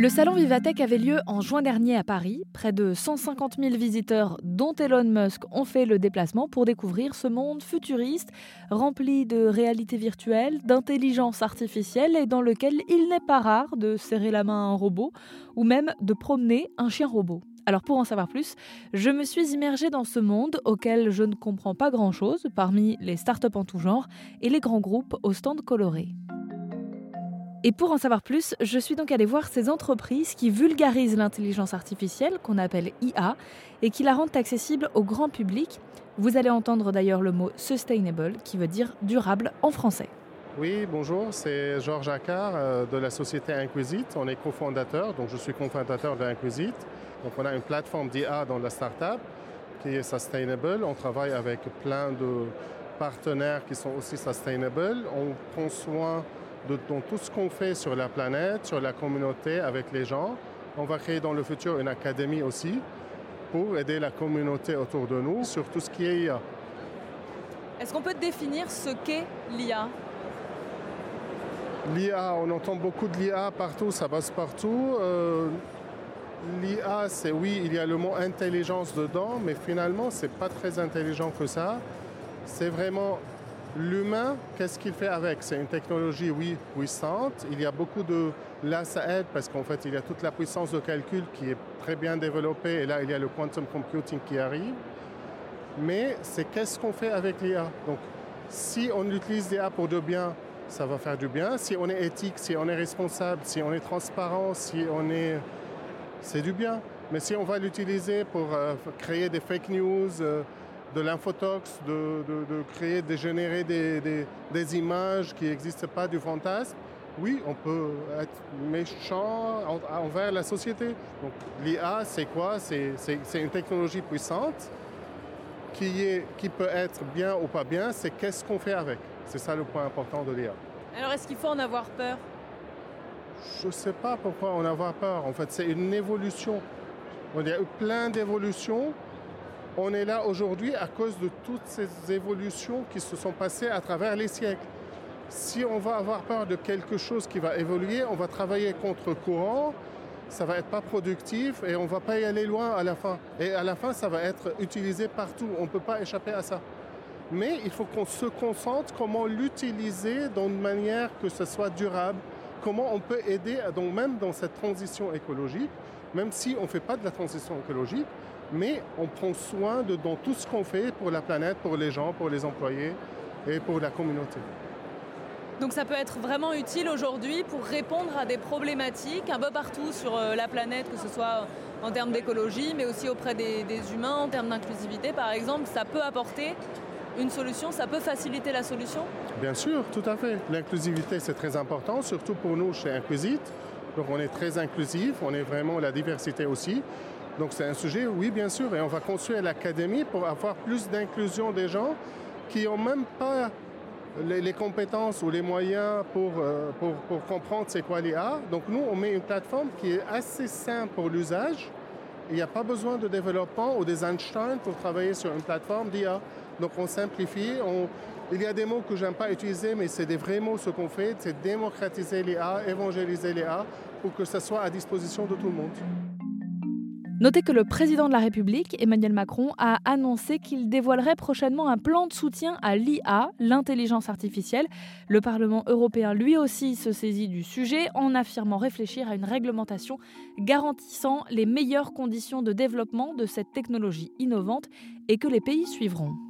Le salon Vivatech avait lieu en juin dernier à Paris. Près de 150 000 visiteurs, dont Elon Musk, ont fait le déplacement pour découvrir ce monde futuriste, rempli de réalité virtuelle, d'intelligence artificielle et dans lequel il n'est pas rare de serrer la main à un robot ou même de promener un chien robot. Alors pour en savoir plus, je me suis immergée dans ce monde auquel je ne comprends pas grand-chose parmi les startups en tout genre et les grands groupes au stand coloré. Et pour en savoir plus, je suis donc allée voir ces entreprises qui vulgarisent l'intelligence artificielle, qu'on appelle IA, et qui la rendent accessible au grand public. Vous allez entendre d'ailleurs le mot sustainable, qui veut dire durable en français. Oui, bonjour, c'est Georges Accard euh, de la société Inquisit. On est cofondateur, donc je suis cofondateur de Inquisit. Donc on a une plateforme d'IA dans la startup qui est sustainable. On travaille avec plein de partenaires qui sont aussi sustainable. On prend soin de, tout ce qu'on fait sur la planète, sur la communauté, avec les gens. On va créer dans le futur une académie aussi pour aider la communauté autour de nous sur tout ce qui est IA. Est-ce qu'on peut définir ce qu'est l'IA L'IA, on entend beaucoup de l'IA partout, ça passe partout. Euh, L'IA, c'est oui, il y a le mot intelligence dedans, mais finalement, c'est pas très intelligent que ça. C'est vraiment L'humain, qu'est-ce qu'il fait avec? C'est une technologie, oui, puissante. Il y a beaucoup de... Là, ça aide parce qu'en fait, il y a toute la puissance de calcul qui est très bien développée. Et là, il y a le quantum computing qui arrive. Mais c'est qu'est-ce qu'on fait avec l'IA Donc, si on utilise l'IA pour de bien, ça va faire du bien. Si on est éthique, si on est responsable, si on est transparent, si on est... C'est du bien. Mais si on va l'utiliser pour euh, créer des fake news... Euh, de l'infotox, de, créer, de générer des, images qui n'existent pas du fantasme, oui, on peut être méchant envers la société. Donc l'IA, c'est quoi? C'est, une technologie puissante qui, est, qui peut être bien ou pas bien, c'est qu'est-ce qu'on fait avec? C'est ça le point important de l'IA. Alors est-ce qu'il faut en avoir peur? Je ne sais pas pourquoi en avoir peur. En fait, c'est une évolution. Il y a eu plein d'évolutions on est là aujourd'hui à cause de toutes ces évolutions qui se sont passées à travers les siècles. Si on va avoir peur de quelque chose qui va évoluer, on va travailler contre courant, ça va être pas productif et on va pas y aller loin à la fin. Et à la fin, ça va être utilisé partout. On ne peut pas échapper à ça. Mais il faut qu'on se concentre comment l'utiliser d'une manière que ce soit durable, comment on peut aider, donc même dans cette transition écologique, même si on ne fait pas de la transition écologique, mais on prend soin de dans tout ce qu'on fait pour la planète, pour les gens, pour les employés et pour la communauté. Donc ça peut être vraiment utile aujourd'hui pour répondre à des problématiques un peu partout sur euh, la planète, que ce soit en termes d'écologie, mais aussi auprès des, humains, en termes d'inclusivité par exemple. Ça peut apporter une solution, ça peut faciliter la solution? Bien sûr, tout à fait. L'inclusivité, c'est très important, surtout pour nous chez Inclusit. Donc on est très inclusif, on est vraiment la diversité aussi. Donc c'est un sujet, oui, bien sûr, et on va construire l'académie pour avoir plus d'inclusion des gens qui n'ont même pas les, compétences ou les moyens pour, euh, pour, comprendre c'est quoi l'IA. Donc nous, on met une plateforme qui est assez simple pour l'usage. Il n'y a pas besoin de développement ou des Einstein pour travailler sur une plateforme d'IA. Donc on simplifie. Il y a des mots que j'aime pas utiliser, mais c'est des vrais mots ce qu'on fait. C'est démocratiser l'IA, évangéliser l'IA pour que ça soit à disposition de tout le monde. Notez que le président de la République, Emmanuel Macron, a annoncé qu'il dévoilerait prochainement un plan de soutien à l'IA, l'intelligence artificielle. Le Parlement européen, lui aussi, se saisit du sujet en affirmant réfléchir à une réglementation garantissant les meilleures conditions de développement de cette technologie innovante et que les pays suivront.